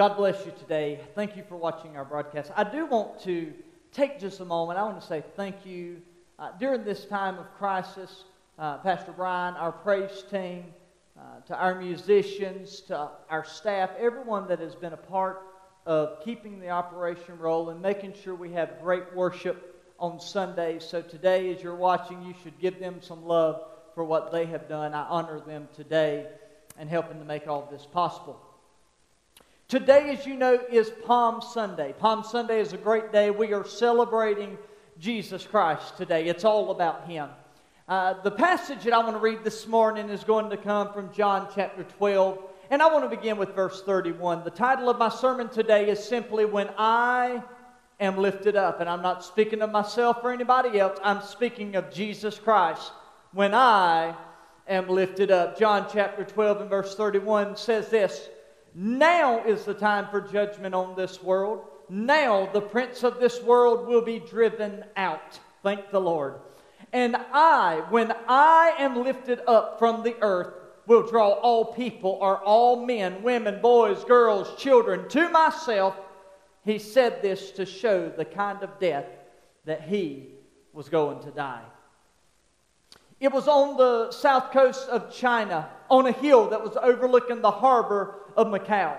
God bless you today. Thank you for watching our broadcast. I do want to take just a moment. I want to say thank you. Uh, during this time of crisis, uh, Pastor Brian, our praise team, uh, to our musicians, to our staff, everyone that has been a part of keeping the operation rolling, making sure we have great worship on Sundays. So today, as you're watching, you should give them some love for what they have done. I honor them today and helping to make all this possible. Today, as you know, is Palm Sunday. Palm Sunday is a great day. We are celebrating Jesus Christ today. It's all about Him. Uh, the passage that I want to read this morning is going to come from John chapter 12, and I want to begin with verse 31. The title of my sermon today is simply When I Am Lifted Up. And I'm not speaking of myself or anybody else, I'm speaking of Jesus Christ. When I am lifted up. John chapter 12 and verse 31 says this. Now is the time for judgment on this world. Now the prince of this world will be driven out. Thank the Lord. And I, when I am lifted up from the earth, will draw all people, or all men, women, boys, girls, children, to myself. He said this to show the kind of death that he was going to die. It was on the south coast of China, on a hill that was overlooking the harbor of Macau.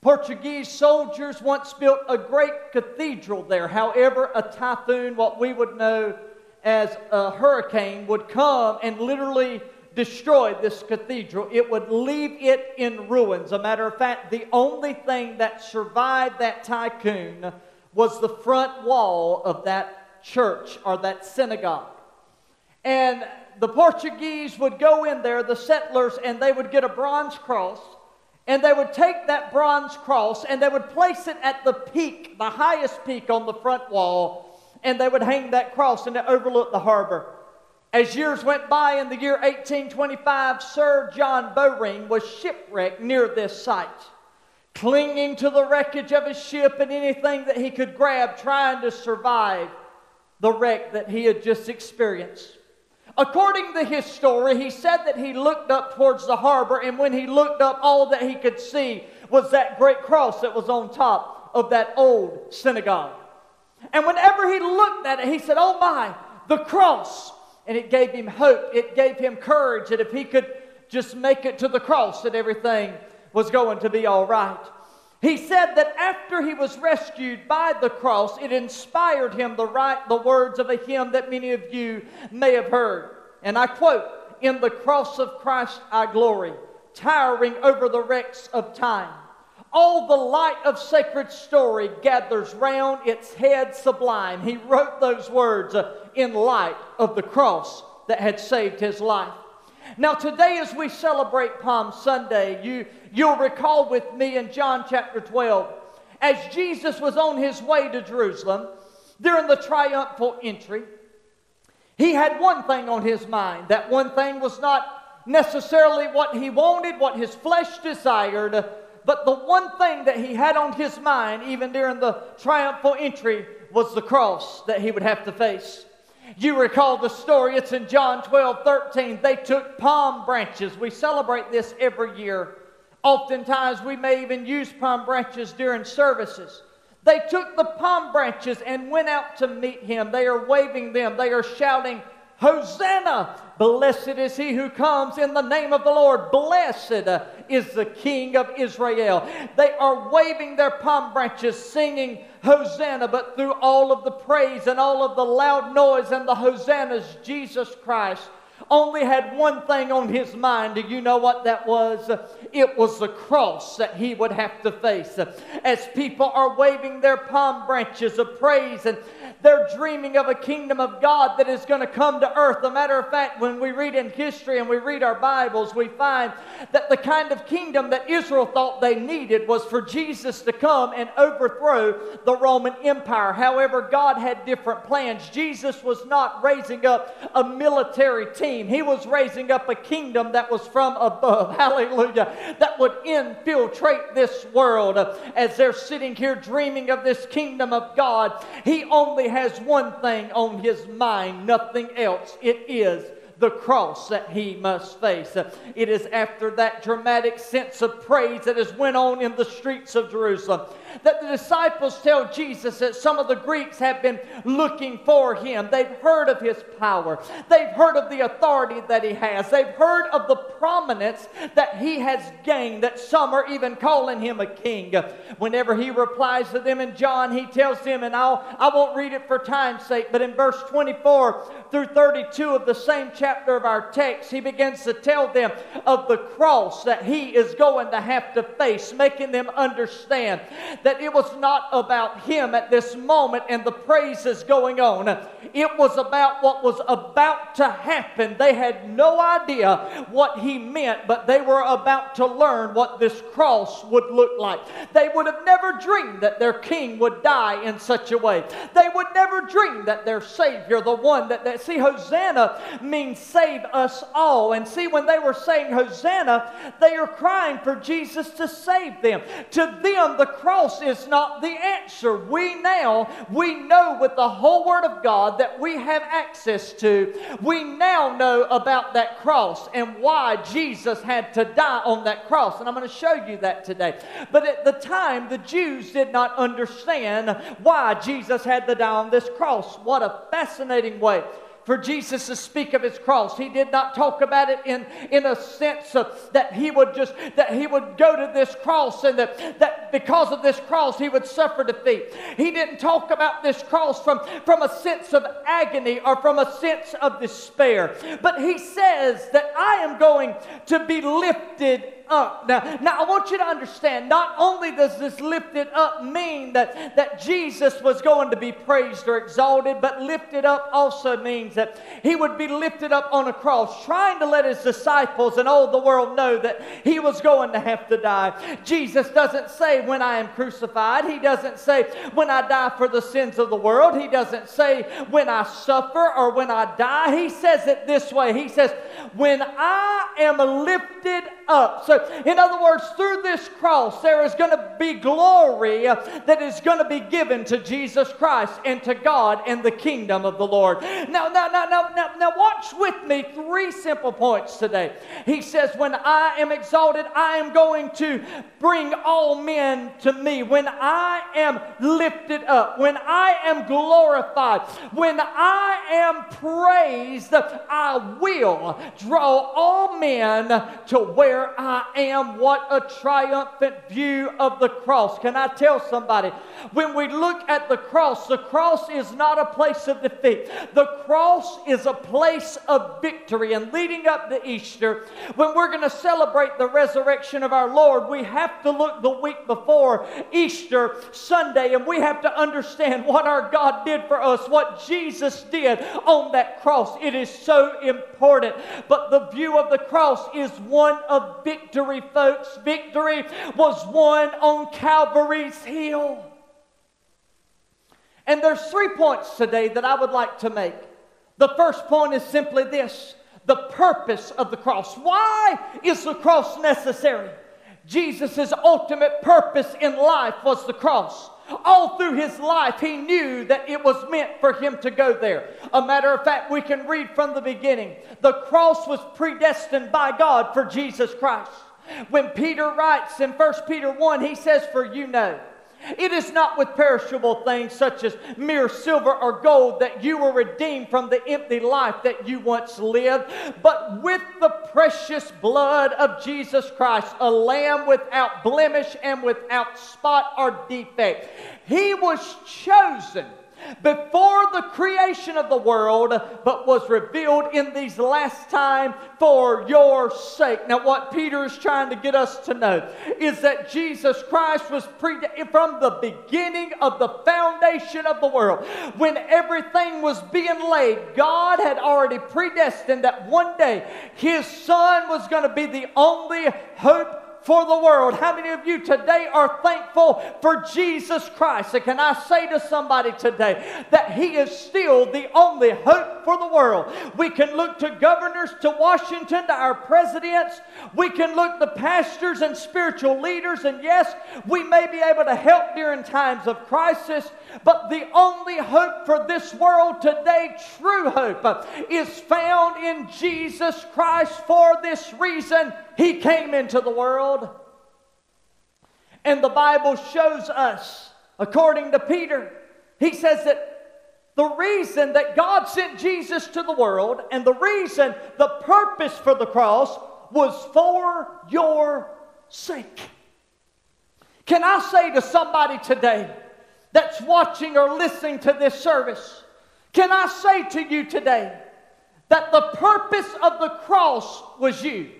Portuguese soldiers once built a great cathedral there. However, a typhoon, what we would know as a hurricane, would come and literally destroy this cathedral. It would leave it in ruins. A matter of fact, the only thing that survived that typhoon was the front wall of that church or that synagogue. And the Portuguese would go in there, the settlers, and they would get a bronze cross and they would take that bronze cross and they would place it at the peak, the highest peak on the front wall, and they would hang that cross and it overlooked the harbor. As years went by in the year 1825, Sir John Bowring was shipwrecked near this site, clinging to the wreckage of his ship and anything that he could grab, trying to survive the wreck that he had just experienced. According to his story, he said that he looked up towards the harbor, and when he looked up, all that he could see was that great cross that was on top of that old synagogue. And whenever he looked at it, he said, Oh my, the cross. And it gave him hope, it gave him courage that if he could just make it to the cross, that everything was going to be all right. He said that after he was rescued by the cross, it inspired him to write the words of a hymn that many of you may have heard. And I quote, In the cross of Christ I glory, towering over the wrecks of time. All the light of sacred story gathers round its head sublime. He wrote those words uh, in light of the cross that had saved his life. Now, today, as we celebrate Palm Sunday, you, you'll recall with me in John chapter 12, as Jesus was on his way to Jerusalem during the triumphal entry, he had one thing on his mind. That one thing was not necessarily what he wanted, what his flesh desired, but the one thing that he had on his mind, even during the triumphal entry, was the cross that he would have to face. You recall the story, it's in John 12 13. They took palm branches. We celebrate this every year. Oftentimes, we may even use palm branches during services. They took the palm branches and went out to meet him. They are waving them, they are shouting, Hosanna! Blessed is he who comes in the name of the Lord. Blessed uh, is the King of Israel. They are waving their palm branches, singing Hosanna, but through all of the praise and all of the loud noise and the Hosannas, Jesus Christ only had one thing on his mind. Do you know what that was? It was the cross that he would have to face. As people are waving their palm branches of praise and they're dreaming of a kingdom of God that is going to come to earth. A matter of fact, when we read in history and we read our Bibles, we find that the kind of kingdom that Israel thought they needed was for Jesus to come and overthrow the Roman Empire. However, God had different plans. Jesus was not raising up a military team, He was raising up a kingdom that was from above. Hallelujah. That would infiltrate this world. As they're sitting here dreaming of this kingdom of God, He only has one thing on his mind, nothing else. It is the cross that he must face. It is after that dramatic sense of praise that has went on in the streets of Jerusalem that the disciples tell Jesus that some of the Greeks have been looking for him. They've heard of his power. They've heard of the authority that he has. They've heard of the prominence that he has gained, that some are even calling him a king. Whenever he replies to them in John, he tells them, and I'll, I won't read it for time's sake, but in verse 24 through 32 of the same chapter of our text, he begins to tell them of the cross that he is going to have to face, making them understand that it was not about him at this moment and the praises going on. It was about what was about to happen. They had no idea what he meant, but they were about to learn what this cross would look like. They would have never dreamed that their king would die in such a way. They would never dream that their Savior, the one that, that see, Hosanna means save us all. And see, when they were saying Hosanna, they are crying for Jesus to save them. To them, the cross is not the answer. We now, we know with the whole Word of God that we have access to. We now know about that cross and why Jesus had to die on that cross. And I'm going to show you that today. But at the time, the Jews did not understand why Jesus had to die on this cross. What a fascinating way for Jesus to speak of his cross. He did not talk about it in, in a sense of that he would just that he would go to this cross and that, that because of this cross he would suffer defeat. He didn't talk about this cross from, from a sense of agony or from a sense of despair. But he says that I am going to be lifted up. Now, now I want you to understand, not only does this lifted up mean that, that Jesus was going to be praised or exalted, but lifted up also means that he would be lifted up on a cross, trying to let his disciples and all the world know that he was going to have to die. Jesus doesn't say, when I am crucified. He doesn't say, when I die for the sins of the world. He doesn't say, when I suffer or when I die. He says it this way. He says, when I am lifted up. So, in other words, through this cross, there is going to be glory that is going to be given to Jesus Christ and to God and the kingdom of the Lord. Now, now, now, now, now, now watch with me three simple points today. He says, When I am exalted, I am going to bring all men to me. When I am lifted up, when I am glorified, when I am praised, I will draw all men to where where Am. What a triumphant view of the cross. Can I tell somebody? When we look at the cross, the cross is not a place of defeat. The cross is a place of victory. And leading up to Easter, when we're going to celebrate the resurrection of our Lord, we have to look the week before Easter Sunday and we have to understand what our God did for us, what Jesus did on that cross. It is so important. But the view of the cross is one of victory, folks. Victory was won on Calvary's hill. And there's three points today that I would like to make. The first point is simply this the purpose of the cross. Why is the cross necessary? Jesus' ultimate purpose in life was the cross. All through his life, he knew that it was meant for him to go there. A matter of fact, we can read from the beginning the cross was predestined by God for Jesus Christ. When Peter writes in 1 Peter 1, he says, For you know it is not with perishable things such as mere silver or gold that you were redeemed from the empty life that you once lived, but with the precious blood of Jesus Christ, a lamb without blemish and without spot or defect. He was chosen before the creation of the world, but was revealed in these last time for your sake. Now, what Peter is trying to get us to know is that Jesus Christ was pre- from the beginning of the foundation of the world, when everything was being laid, God had already predestined that one day His Son was going to be the only hope for the world. How many of you today are thankful for Jesus Christ? And can I say to somebody today that He is still the only hope for the world? We can look to governors, to Washington, to our presidents. We can look to pastors and spiritual leaders. And yes, we may be able to help during times of crisis. But the only hope for this world today, true hope, is found in Jesus Christ. For this reason, He came into the world. And the Bible shows us, according to Peter, he says that the reason that God sent Jesus to the world and the reason, the purpose for the cross was for your sake. Can I say to somebody today that's watching or listening to this service, can I say to you today that the purpose of the cross was you?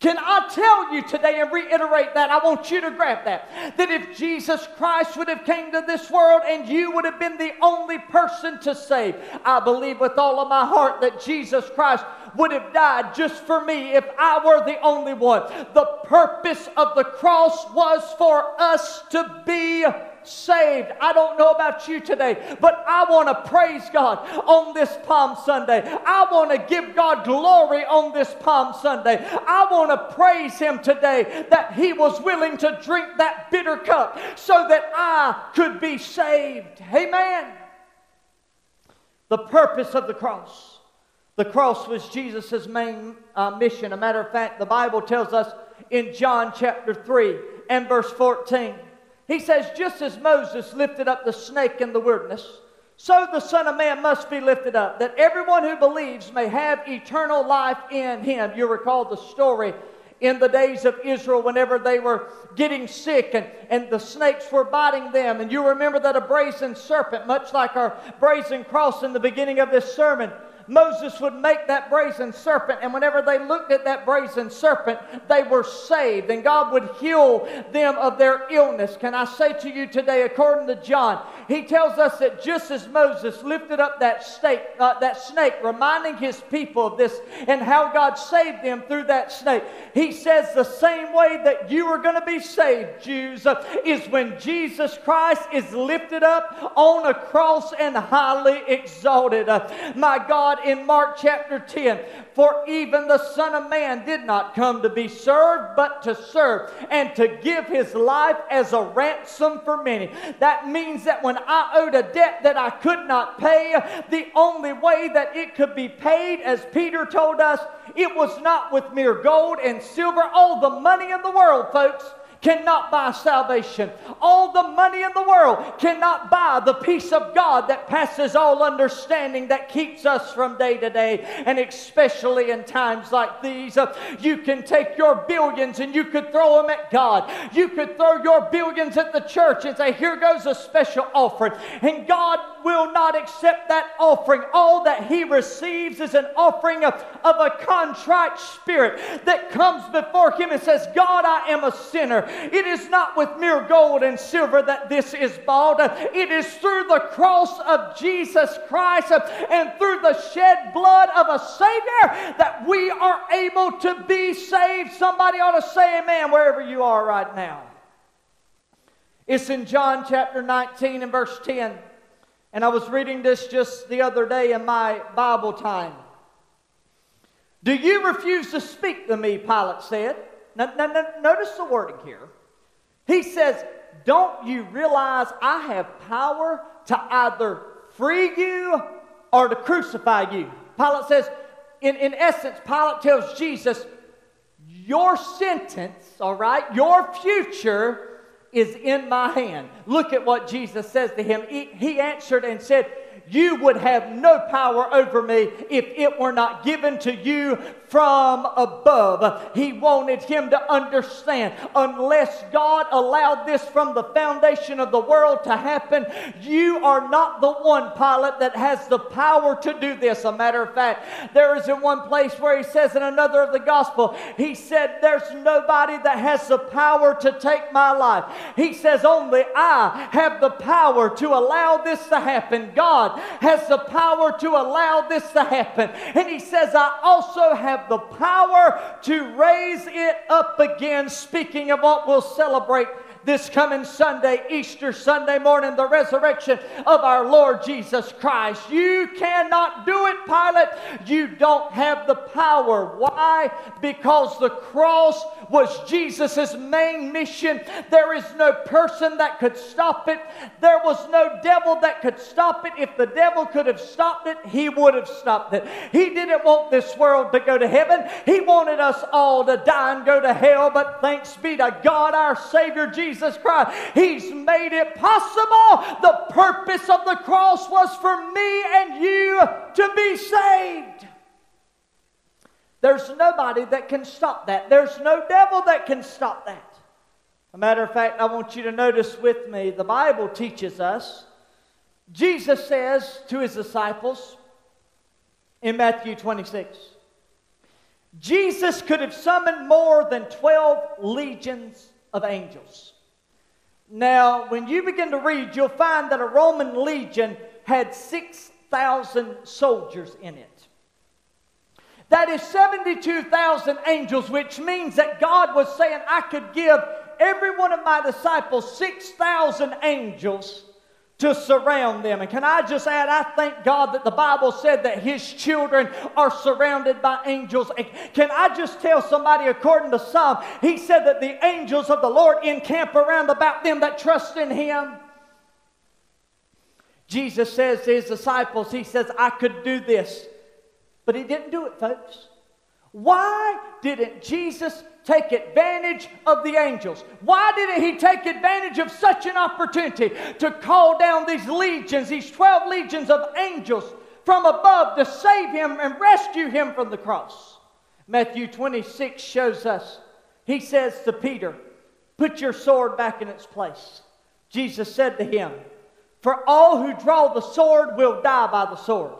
Can I tell you today and reiterate that? I want you to grab that. That if Jesus Christ would have came to this world and you would have been the only person to save, I believe with all of my heart that Jesus Christ would have died just for me if I were the only one. The purpose of the cross was for us to be saved. I don't know about you today, but I want to praise God on this Palm Sunday. I want to give God glory on this Palm Sunday. I want to praise Him today that He was willing to drink that bitter cup so that I could be saved. Amen. The purpose of the cross. The cross was Jesus' main uh, mission. A matter of fact, the Bible tells us in John chapter 3 and verse 14 he says, just as Moses lifted up the snake in the wilderness, so the Son of Man must be lifted up, that everyone who believes may have eternal life in him. You recall the story in the days of Israel whenever they were getting sick and, and the snakes were biting them. And you remember that a brazen serpent, much like our brazen cross in the beginning of this sermon, Moses would make that brazen serpent, and whenever they looked at that brazen serpent, they were saved, and God would heal them of their illness. Can I say to you today, according to John, he tells us that just as Moses lifted up that snake, uh, that snake, reminding his people of this and how God saved them through that snake, he says the same way that you are going to be saved, Jews, is when Jesus Christ is lifted up on a cross and highly exalted. Uh, my God God in Mark chapter 10. For even the Son of Man did not come to be served, but to serve and to give his life as a ransom for many. That means that when I owed a debt that I could not pay, the only way that it could be paid, as Peter told us, it was not with mere gold and silver, all the money in the world, folks cannot buy salvation. All the money in the world cannot buy the peace of God that passes all understanding that keeps us from day to day. And especially in times like these, uh, you can take your billions and you could throw them at God. You could throw your billions at the church and say, Here goes a special offering. And God will not accept that offering. All that He receives is an offering of, of a contrite spirit that comes before Him and says, God, I am a sinner. It is not with mere gold and silver that this is bought. It is through the cross of Jesus Christ and through the shed blood of a Savior that we are able to be saved. Somebody ought to say amen wherever you are right now. It's in John chapter 19 and verse 10. And I was reading this just the other day in my Bible time. Do you refuse to speak to me? Pilate said. Now, now, now, notice the wording here. He says, Don't you realize I have power to either free you or to crucify you? Pilate says, in, in essence, Pilate tells Jesus, Your sentence, all right, your future is in my hand. Look at what Jesus says to him. He, he answered and said, You would have no power over me if it were not given to you from above. He wanted him to understand unless God allowed this from the foundation of the world to happen, you are not the one, Pilate, that has the power to do this. A matter of fact, there is in one place where he says in another of the gospel, he said, There's nobody that has the power to take my life. He says, Only I have the power to allow this to happen. God Has the power to allow this to happen. And he says, I also have the power to raise it up again. Speaking of what we'll celebrate this coming Sunday, Easter Sunday morning, the resurrection of our Lord Jesus Christ. You cannot do it, Pilate. You don't have the power. Why? Because the cross was Jesus' main mission. There is no person that could stop it. There was no devil that could stop it. If the devil could have stopped it, he would have stopped it. He didn't want this world to go to heaven. He wanted us all to die and go to hell. But thanks be to God, our Savior Jesus Christ. He's made it possible. The purpose of the cross was for me and you to be saved. There's nobody that can stop that. There's no devil that can stop that. A matter of fact, I want you to notice with me the Bible teaches us. Jesus says to his disciples in Matthew 26 Jesus could have summoned more than 12 legions of angels. Now, when you begin to read, you'll find that a Roman legion had 6,000 soldiers in it. That is 72,000 angels, which means that God was saying, I could give every one of my disciples 6,000 angels to surround them. And can I just add, I thank God that the Bible said that His children are surrounded by angels. And can I just tell somebody, according to Psalm, He said that the angels of the Lord encamp around about them that trust in Him. Jesus says to His disciples, He says, I could do this but he didn't do it, folks. Why didn't Jesus take advantage of the angels? Why didn't he take advantage of such an opportunity to call down these legions, these 12 legions of angels from above to save him and rescue him from the cross? Matthew 26 shows us, he says to Peter, Put your sword back in its place. Jesus said to him, For all who draw the sword will die by the sword.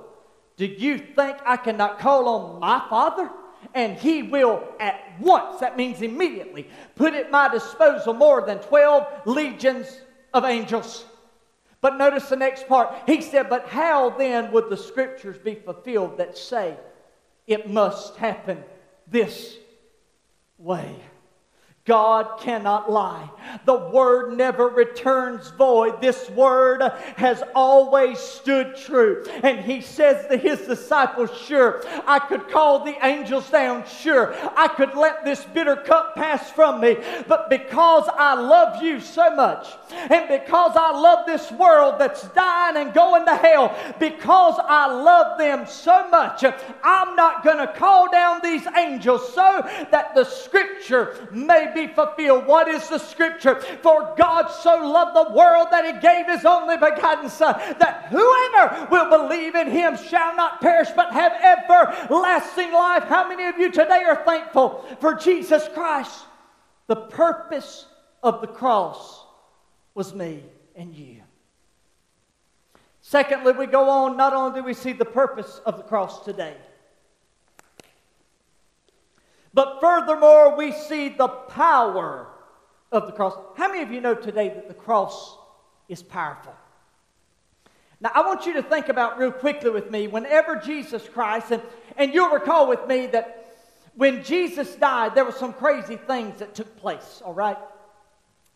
Do you think I cannot call on my Father? And he will at once, that means immediately, put at my disposal more than 12 legions of angels. But notice the next part. He said, But how then would the scriptures be fulfilled that say it must happen this way? God cannot lie. The word never returns void. This word has always stood true. And he says to his disciples, Sure, I could call the angels down. Sure, I could let this bitter cup pass from me. But because I love you so much, and because I love this world that's dying and going to hell, because I love them so much, I'm not going to call down these angels so that the scripture may be fulfilled. What is the scripture? For God so loved the world that he gave his only begotten Son, that whoever will believe in him shall not perish but have everlasting life. How many of you today are thankful for Jesus Christ? The purpose of the cross was me and you. Secondly, we go on, not only do we see the purpose of the cross today, but furthermore, we see the power of the cross. How many of you know today that the cross is powerful? Now, I want you to think about real quickly with me whenever Jesus Christ, and, and you'll recall with me that when Jesus died, there were some crazy things that took place, all right,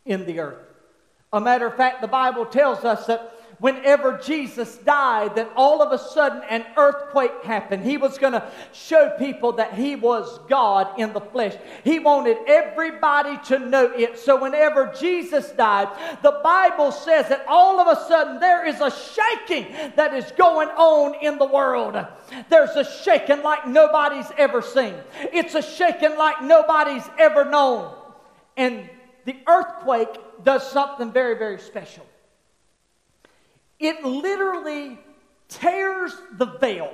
in the earth. A matter of fact, the Bible tells us that whenever Jesus died, that all of a sudden an earthquake happened. He was going to show people that he was God in the flesh. He wanted everybody to know it. So whenever Jesus died, the Bible says that all of a sudden there is a shaking that is going on in the world. There's a shaking like nobody's ever seen. It's a shaking like nobody's ever known. And the earthquake does something very, very special. It literally tears the veil.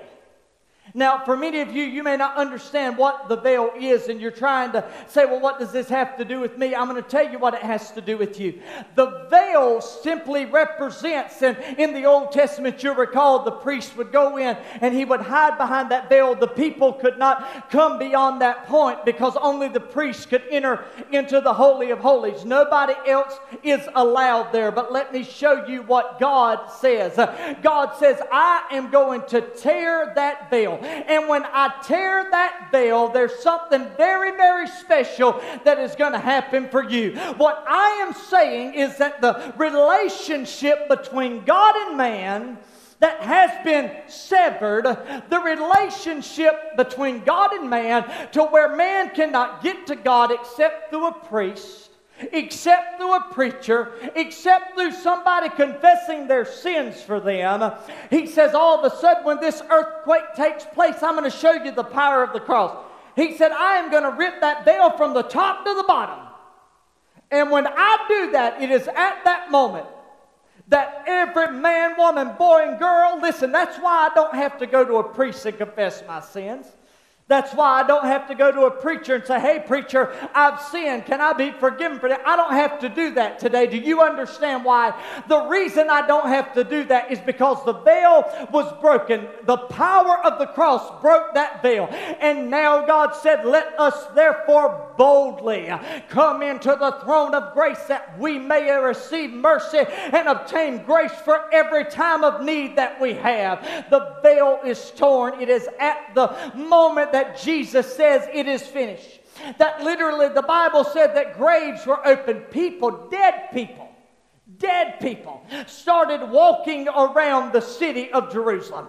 Now, for many of you, you may not understand what the veil is, and you're trying to say, well, what does this have to do with me? I'm going to tell you what it has to do with you. The veil simply represents, and in the Old Testament, you recall the priest would go in and he would hide behind that veil. The people could not come beyond that point because only the priest could enter into the Holy of Holies. Nobody else is allowed there. But let me show you what God says. God says, I am going to tear that And when I tear that veil, there's something very, very special that is going to happen for you. What I am saying is that the relationship between God and man that has been severed, the relationship between God and man, to where man cannot get to God except through a priest except through a preacher, except through somebody confessing their sins for them. He says, all of a sudden, when this earthquake takes place, I'm going to show you the power of the cross. He said, I am going to rip that veil from the top to the bottom. And when I do that, it is at that moment that every man, woman, boy, and girl, listen, that's why I don't have to go to a priest and confess my sins. That's why I don't have to go to a preacher and say, Hey, preacher, I've sinned. Can I be forgiven for that? I don't have to do that today. Do you understand why? The reason I don't have to do that is because the veil was broken. The power of the cross broke that veil. And now God said, Let us therefore boldly come into the throne of grace that we may receive mercy and obtain grace for every time of need that we have. The veil is torn. It is at the moment that Jesus says it is finished. That literally the Bible said that graves were open. People, dead people, dead people, started walking around the city of Jerusalem.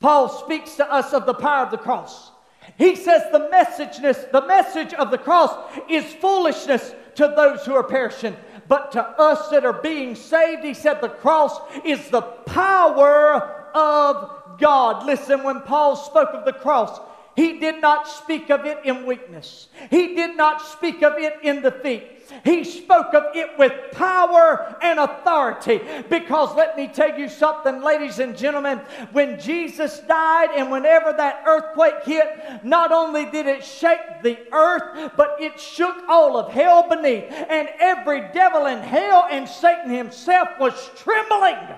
Paul speaks to us of the power of the cross. He says the messageness, the message of the cross is foolishness to those who are perishing. But to us that are being saved, he said the cross is the power of God. Listen, when Paul spoke of the cross, he did not speak of it in weakness. He did not speak of it in defeat. He spoke of it with power and authority. Because let me tell you something, ladies and gentlemen, when Jesus died and whenever that earthquake hit, not only did it shake the earth, but it shook all of hell beneath. And every devil in hell and Satan himself was trembling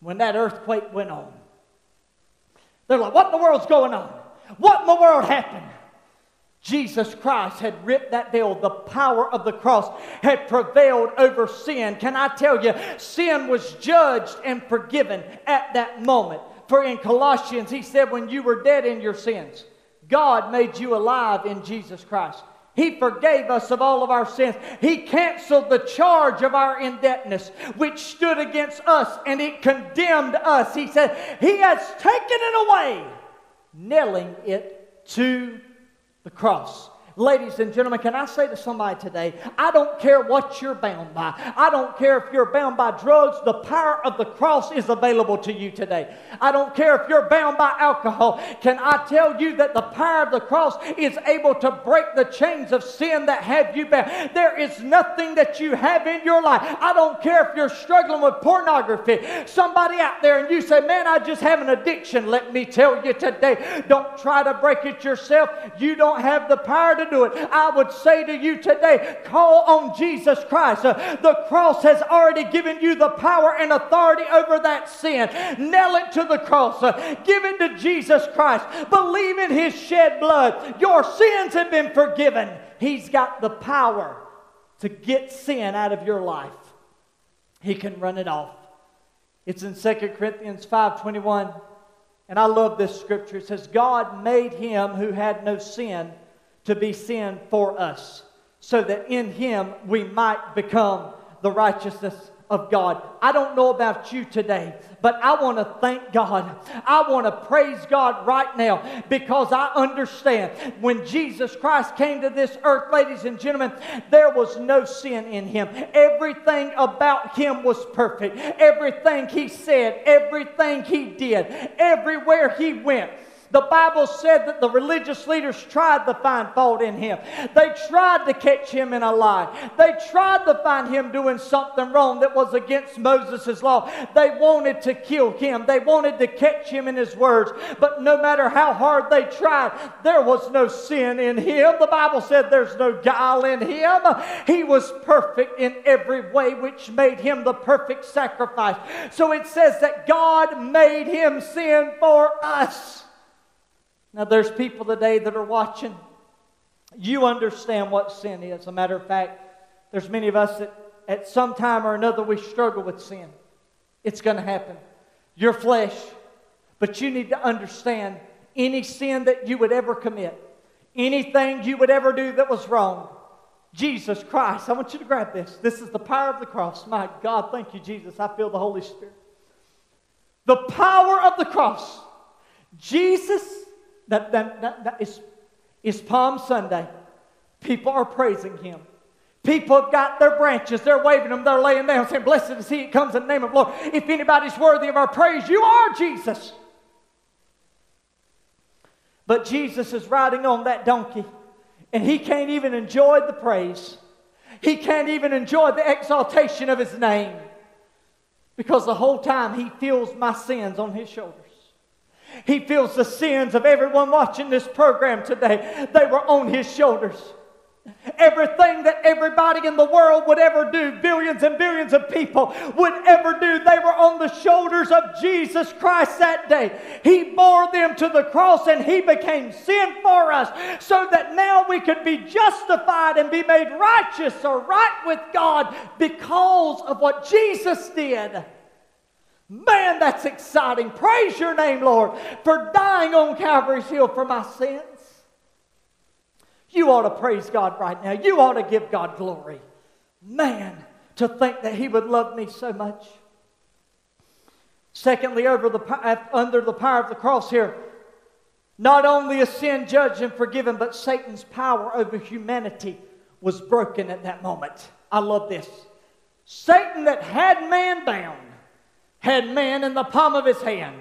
when that earthquake went on. They're like, what in the world's going on? What in the world happened? Jesus Christ had ripped that veil. The power of the cross had prevailed over sin. Can I tell you, sin was judged and forgiven at that moment. For in Colossians, he said, when you were dead in your sins, God made you alive in Jesus Christ. He forgave us of all of our sins. He canceled the charge of our indebtedness, which stood against us, and it condemned us. He said, He has taken it away, nailing it to the cross. Ladies and gentlemen, can I say to somebody today, I don't care what you're bound by. I don't care if you're bound by drugs, the power of the cross is available to you today. I don't care if you're bound by alcohol. Can I tell you that the power of the cross is able to break the chains of sin that have you bound? There is nothing that you have in your life. I don't care if you're struggling with pornography. Somebody out there and you say, Man, I just have an addiction. Let me tell you today, don't try to break it yourself. You don't have the power to do it. I would say to you today, call on Jesus Christ. Uh, the cross has already given you the power and authority over that sin. Nail it to the cross. Uh, give it to Jesus Christ. Believe in his shed blood. Your sins have been forgiven. He's got the power to get sin out of your life. He can run it off. It's in 2 Corinthians 5:21. And I love this scripture. It says, God made him who had no sin to be sin for us, so that in him we might become the righteousness of God. I don't know about you today, but I want to thank God. I want to praise God right now because I understand when Jesus Christ came to this earth, ladies and gentlemen, there was no sin in him. Everything about him was perfect. Everything he said, everything he did, everywhere he went, The Bible said that the religious leaders tried to find fault in him. They tried to catch him in a lie. They tried to find him doing something wrong that was against Moses' law. They wanted to kill him. They wanted to catch him in his words. But no matter how hard they tried, there was no sin in him. The Bible said there's no guile in him. He was perfect in every way, which made him the perfect sacrifice. So it says that God made him sin for us. Now, there's people today that are watching. You understand what sin is. As a matter of fact, there's many of us that at some time or another we struggle with sin. It's going to happen. Your flesh. But you need to understand any sin that you would ever commit, anything you would ever do that was wrong. Jesus Christ, I want you to grab this. This is the power of the cross. My God, thank you, Jesus. I feel the Holy Spirit. The power of the cross. Jesus that, that, that, that is, is Palm Sunday. People are praising him. People have got their branches, they're waving them, they're laying down, saying, Blessed is he that comes in the name of the Lord. If anybody's worthy of our praise, you are Jesus. But Jesus is riding on that donkey, and he can't even enjoy the praise. He can't even enjoy the exaltation of his name because the whole time he feels my sins on his shoulders. He feels the sins of everyone watching this program today. They were on his shoulders. Everything that everybody in the world would ever do, billions and billions of people would ever do, they were on the shoulders of Jesus Christ that day. He bore them to the cross and He became sin for us so that now we could be justified and be made righteous or right with God because of what Jesus did. Man, that's exciting. Praise your name, Lord, for dying on Calvary's Hill for my sins. You ought to praise God right now. You ought to give God glory. Man, to think that He would love me so much. Secondly, over the, under the power of the cross here, not only is sin judged and forgiven, but Satan's power over humanity was broken at that moment. I love this. Satan that had man bound had man in the palm of his hand.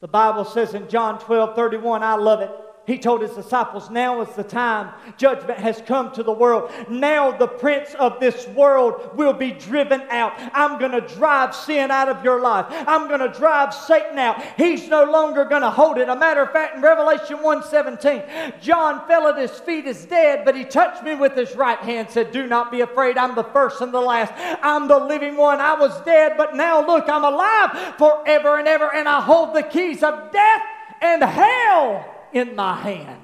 The Bible says in John 12 31, I love it he told his disciples, Now is the time. Judgment has come to the world. Now the prince of this world will be driven out. I'm going to drive sin out of your life. I'm going to drive Satan out. He's no longer going to hold it. A matter of fact, in Revelation 1:17, John fell at his feet as dead, but he touched me with his right hand, said, Do not be afraid. I'm the first and the last. I'm the living one. I was dead, but now look, I'm alive forever and ever, and I hold the keys of death and hell in my hand.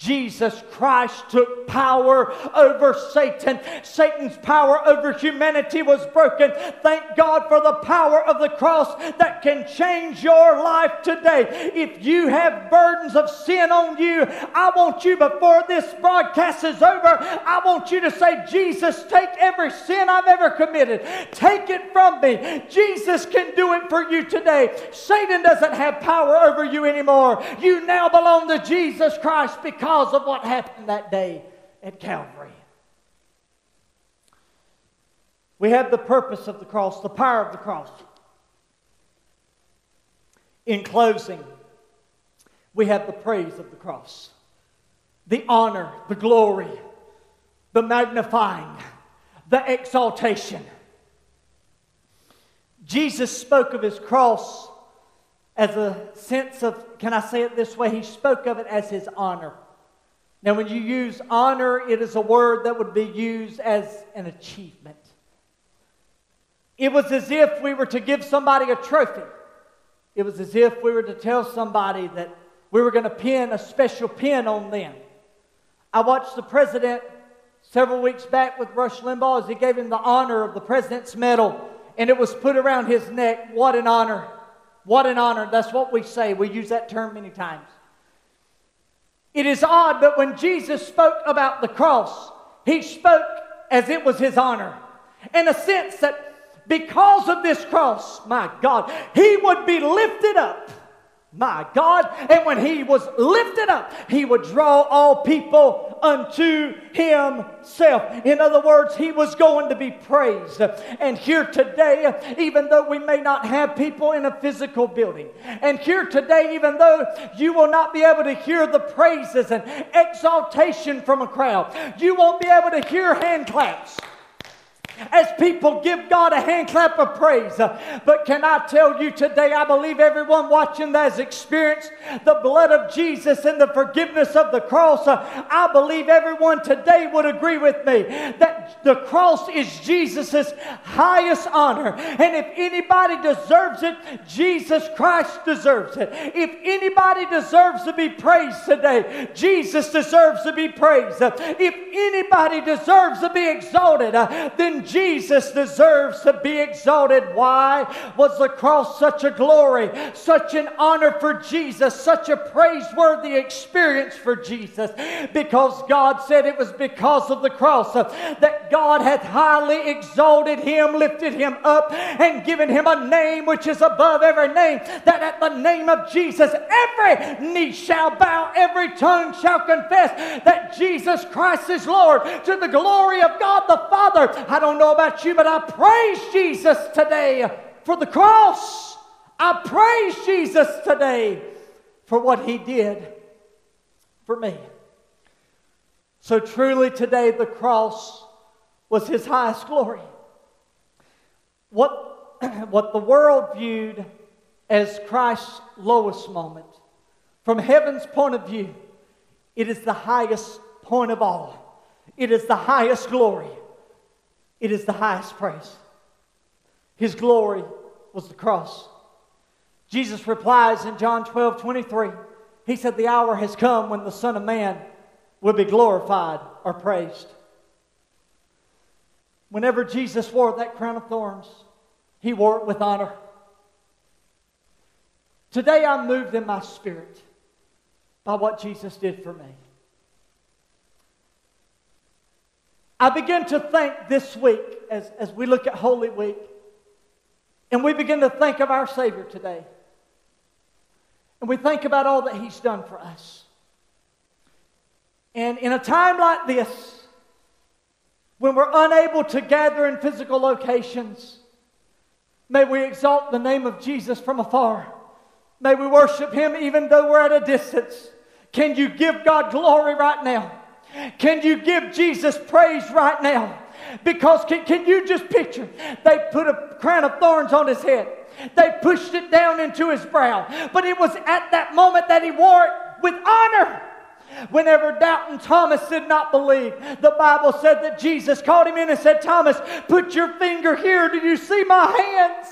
Jesus Christ took power over Satan. Satan's power over humanity was broken. Thank God for the power of the cross that can change your life today. If you have burdens of sin on you, I want you, before this broadcast is over, I want you to say, Jesus, take every sin I've ever committed. Take it from me. Jesus can do it for you today. Satan doesn't have power over you anymore. You now belong to Jesus Christ because because of what happened that day at Calvary. We have the purpose of the cross, the power of the cross. In closing, we have the praise of the cross, the honor, the glory, the magnifying, the exaltation. Jesus spoke of his cross as a sense of, can I say it this way? He spoke of it as his honor. Now, when you use honor, it is a word that would be used as an achievement. It was as if we were to give somebody a trophy. It was as if we were to tell somebody that we were going to pin a special pin on them. I watched the president several weeks back with Rush Limbaugh as he gave him the honor of the President's Medal, and it was put around his neck. What an honor! What an honor. That's what we say. We use that term many times. It is odd, but when Jesus spoke about the cross, he spoke as it was his honor. In a sense that because of this cross, my God, he would be lifted up my God. And when he was lifted up, he would draw all people unto himself. In other words, he was going to be praised. And here today, even though we may not have people in a physical building, and here today, even though you will not be able to hear the praises and exaltation from a crowd, you won't be able to hear hand claps as people give God a hand clap of praise. But can I tell you today, I believe everyone watching that has experienced the blood of Jesus and the forgiveness of the cross. I believe everyone today would agree with me that the cross is Jesus' highest honor. And if anybody deserves it, Jesus Christ deserves it. If anybody deserves to be praised today, Jesus deserves to be praised. If anybody deserves to be exalted, then Jesus deserves to be exalted. Why was the cross such a glory, such an honor for Jesus, such a praiseworthy experience for Jesus? Because God said it was because of the cross uh, that God hath highly exalted him, lifted him up, and given him a name which is above every name, that at the name of Jesus every knee shall bow, every tongue shall confess that Jesus Christ is Lord to the glory of God the Father. I don't know about you, but I praise Jesus today for the cross. I praise Jesus today for what he did for me. So truly today the cross was his highest glory. What, what the world viewed as Christ's lowest moment, from heaven's point of view, it is the highest point of all. It is the highest glory. It is the highest praise. His glory was the cross. Jesus replies in John 12 23. He said, The hour has come when the Son of Man will be glorified or praised. Whenever Jesus wore that crown of thorns, he wore it with honor. Today I'm moved in my spirit by what Jesus did for me. I begin to think this week, as, as we look at Holy Week, and we begin to think of our Savior today. And we think about all that He's done for us. And in a time like this, when we're unable to gather in physical locations, may we exalt the name of Jesus from afar. May we worship Him even though we're at a distance. Can you give God glory right now? Can you give Jesus praise right now? Because can, can you just picture? They put a crown of thorns on his head. They pushed it down into his brow. But it was at that moment that he wore it with honor. Whenever Doubting Thomas did not believe, the Bible said that Jesus called him in and said, Thomas, put your finger here. Do you see my hands?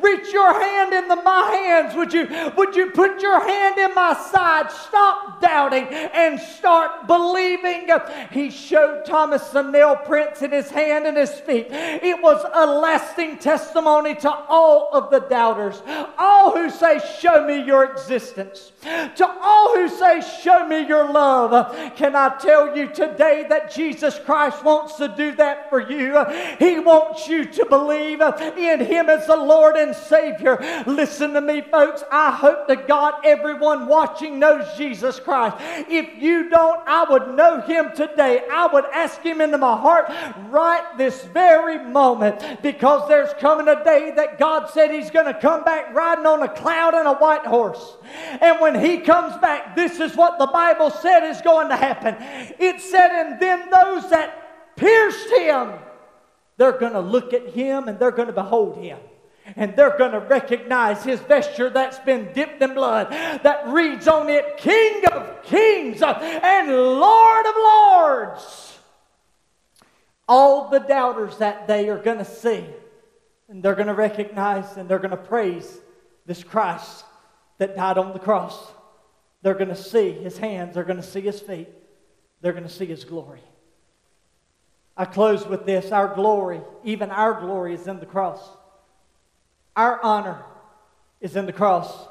Reach your hand into my hands. Would you, would you put your hand in my side? Stop doubting and start believing. He showed Thomas the nail prints in his hand and his feet. It was a lasting testimony to all of the doubters, all who say, Show me your existence, to all who say, Show me your love. Can I tell you today that Jesus Christ wants to do that for you? He wants you to believe in Him as the Lord Lord and Savior. Listen to me, folks. I hope to God everyone watching knows Jesus Christ. If you don't, I would know Him today. I would ask Him into my heart right this very moment because there's coming a day that God said He's going to come back riding on a cloud and a white horse. And when He comes back, this is what the Bible said is going to happen. It said, and then those that pierced Him, they're going to look at Him and they're going to behold Him and they're going to recognize his vesture that's been dipped in blood that reads on it King of Kings and Lord of Lords. All the doubters that day are going to see and they're going to recognize and they're going to praise this Christ that died on the cross. They're going to see his hands, they're going to see his feet, they're going to see his glory. I close with this our glory, even our glory, is in the cross. Our honor is in the cross.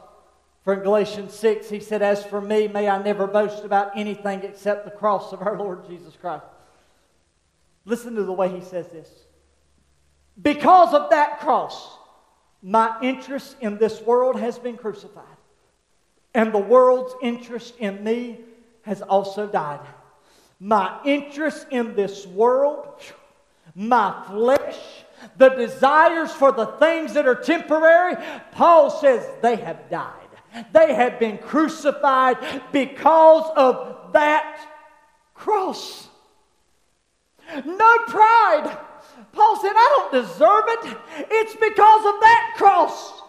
For in Galatians 6, he said, As for me, may I never boast about anything except the cross of our Lord Jesus Christ. Listen to the way he says this. Because of that cross, my interest in this world has been crucified. and the world's interest in me has also died. My interest in this world, my flesh, the desires for the things that are temporary, Paul says they have died. They have been crucified because of that cross. No pride. Paul said, I don't deserve it. It's because of that cross.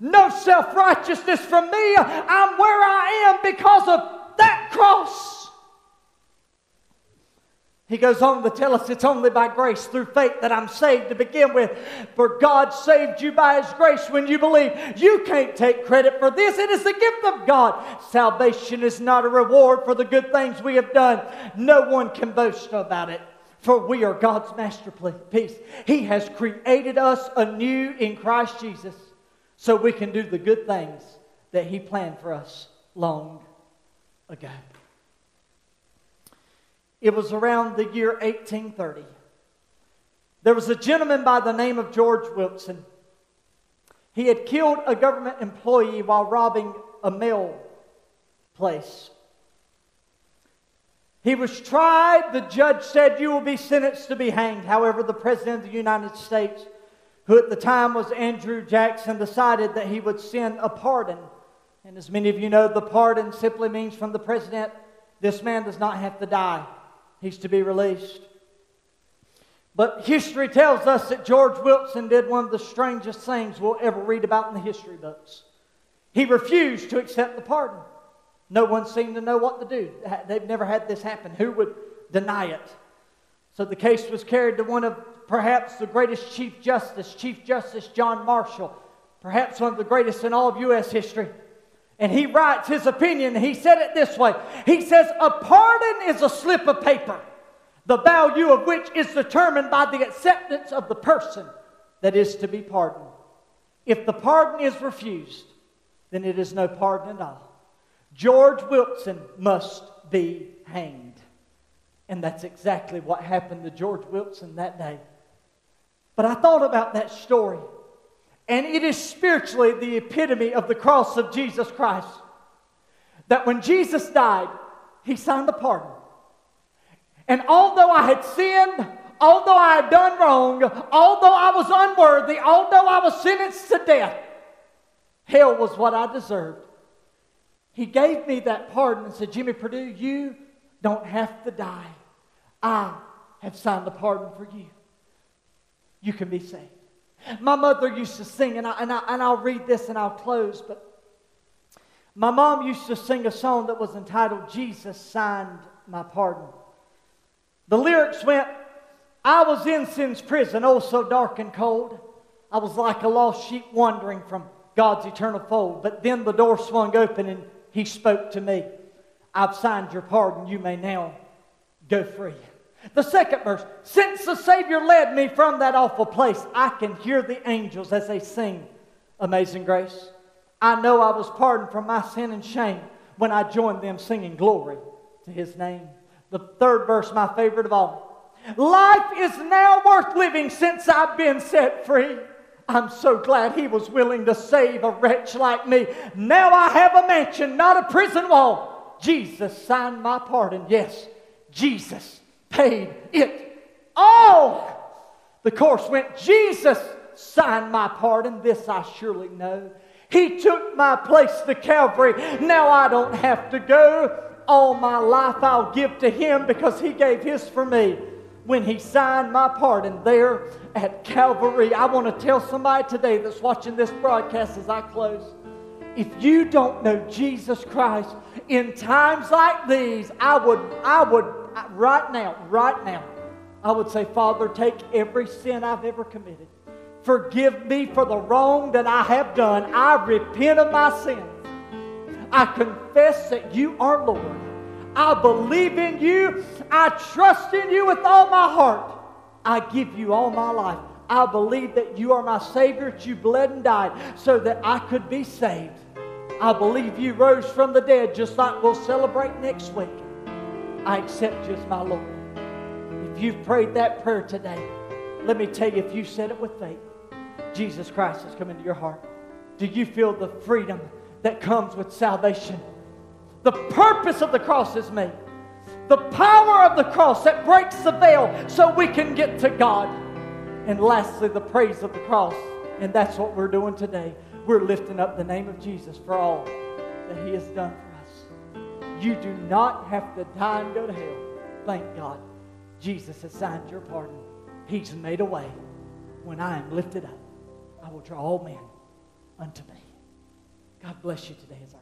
No self righteousness from me. I'm where I am because of that cross. He goes on to tell us it's only by grace through faith that I'm saved to begin with. For God saved you by His grace when you believe. You can't take credit for this, it is the gift of God. Salvation is not a reward for the good things we have done. No one can boast about it. For we are God's masterpiece. He has created us anew in Christ Jesus so we can do the good things that He planned for us long ago. It was around the year 1830. There was a gentleman by the name of George Wilson. He had killed a government employee while robbing a mail place. He was tried. The judge said, You will be sentenced to be hanged. However, the President of the United States, who at the time was Andrew Jackson, decided that he would send a pardon. And as many of you know, the pardon simply means from the President, this man does not have to die. He's to be released. But history tells us that George Wilson did one of the strangest things we'll ever read about in the history books. He refused to accept the pardon. No one seemed to know what to do. They've never had this happen. Who would deny it? So the case was carried to one of perhaps the greatest Chief Justice, Chief Justice John Marshall, perhaps one of the greatest in all of U.S. history. And he writes his opinion. He said it this way He says, A pardon is a slip of paper, the value of which is determined by the acceptance of the person that is to be pardoned. If the pardon is refused, then it is no pardon at all. George Wilson must be hanged. And that's exactly what happened to George Wilson that day. But I thought about that story. And it is spiritually the epitome of the cross of Jesus Christ. That when Jesus died, he signed the pardon. And although I had sinned, although I had done wrong, although I was unworthy, although I was sentenced to death, hell was what I deserved. He gave me that pardon and said, Jimmy Purdue, you don't have to die. I have signed the pardon for you. You can be saved. My mother used to sing, and, I, and, I, and I'll read this and I'll close, but my mom used to sing a song that was entitled Jesus Signed My Pardon. The lyrics went, I was in sin's prison, oh so dark and cold. I was like a lost sheep wandering from God's eternal fold. But then the door swung open and he spoke to me. I've signed your pardon. You may now go free. The second verse, since the Savior led me from that awful place, I can hear the angels as they sing Amazing Grace. I know I was pardoned from my sin and shame when I joined them singing glory to his name. The third verse, my favorite of all. Life is now worth living since I've been set free. I'm so glad he was willing to save a wretch like me. Now I have a mansion, not a prison wall. Jesus signed my pardon. Yes, Jesus paid it all. The course went, Jesus signed my pardon. This I surely know. He took my place to Calvary. Now I don't have to go. All my life I'll give to Him because He gave His for me when He signed my pardon there at Calvary. I want to tell somebody today that's watching this broadcast as I close. If you don't know Jesus Christ in times like these, I would, I would right now, right now, I would say, Father, take every sin I've ever committed. Forgive me for the wrong that I have done. I repent of my sins. I confess that you are Lord. I believe in you. I trust in you with all my heart. I give you all my life. I believe that you are my Savior, that you bled and died so that I could be saved. I believe you rose from the dead, just like we'll celebrate next week. I accept you as my Lord. If you've prayed that prayer today, let me tell you, if you said it with faith, Jesus Christ has come into your heart. Do you feel the freedom that comes with salvation. The purpose of the cross is made. The power of the cross that breaks the veil so we can get to God. And lastly, the praise of the cross. And that's what we're doing today. We're lifting up the name of Jesus for all that He has done for us. You do not have to die and go to hell. Thank God. Jesus has signed your pardon. He's made a way. When I am lifted up, I will draw all men unto me. God bless you today as our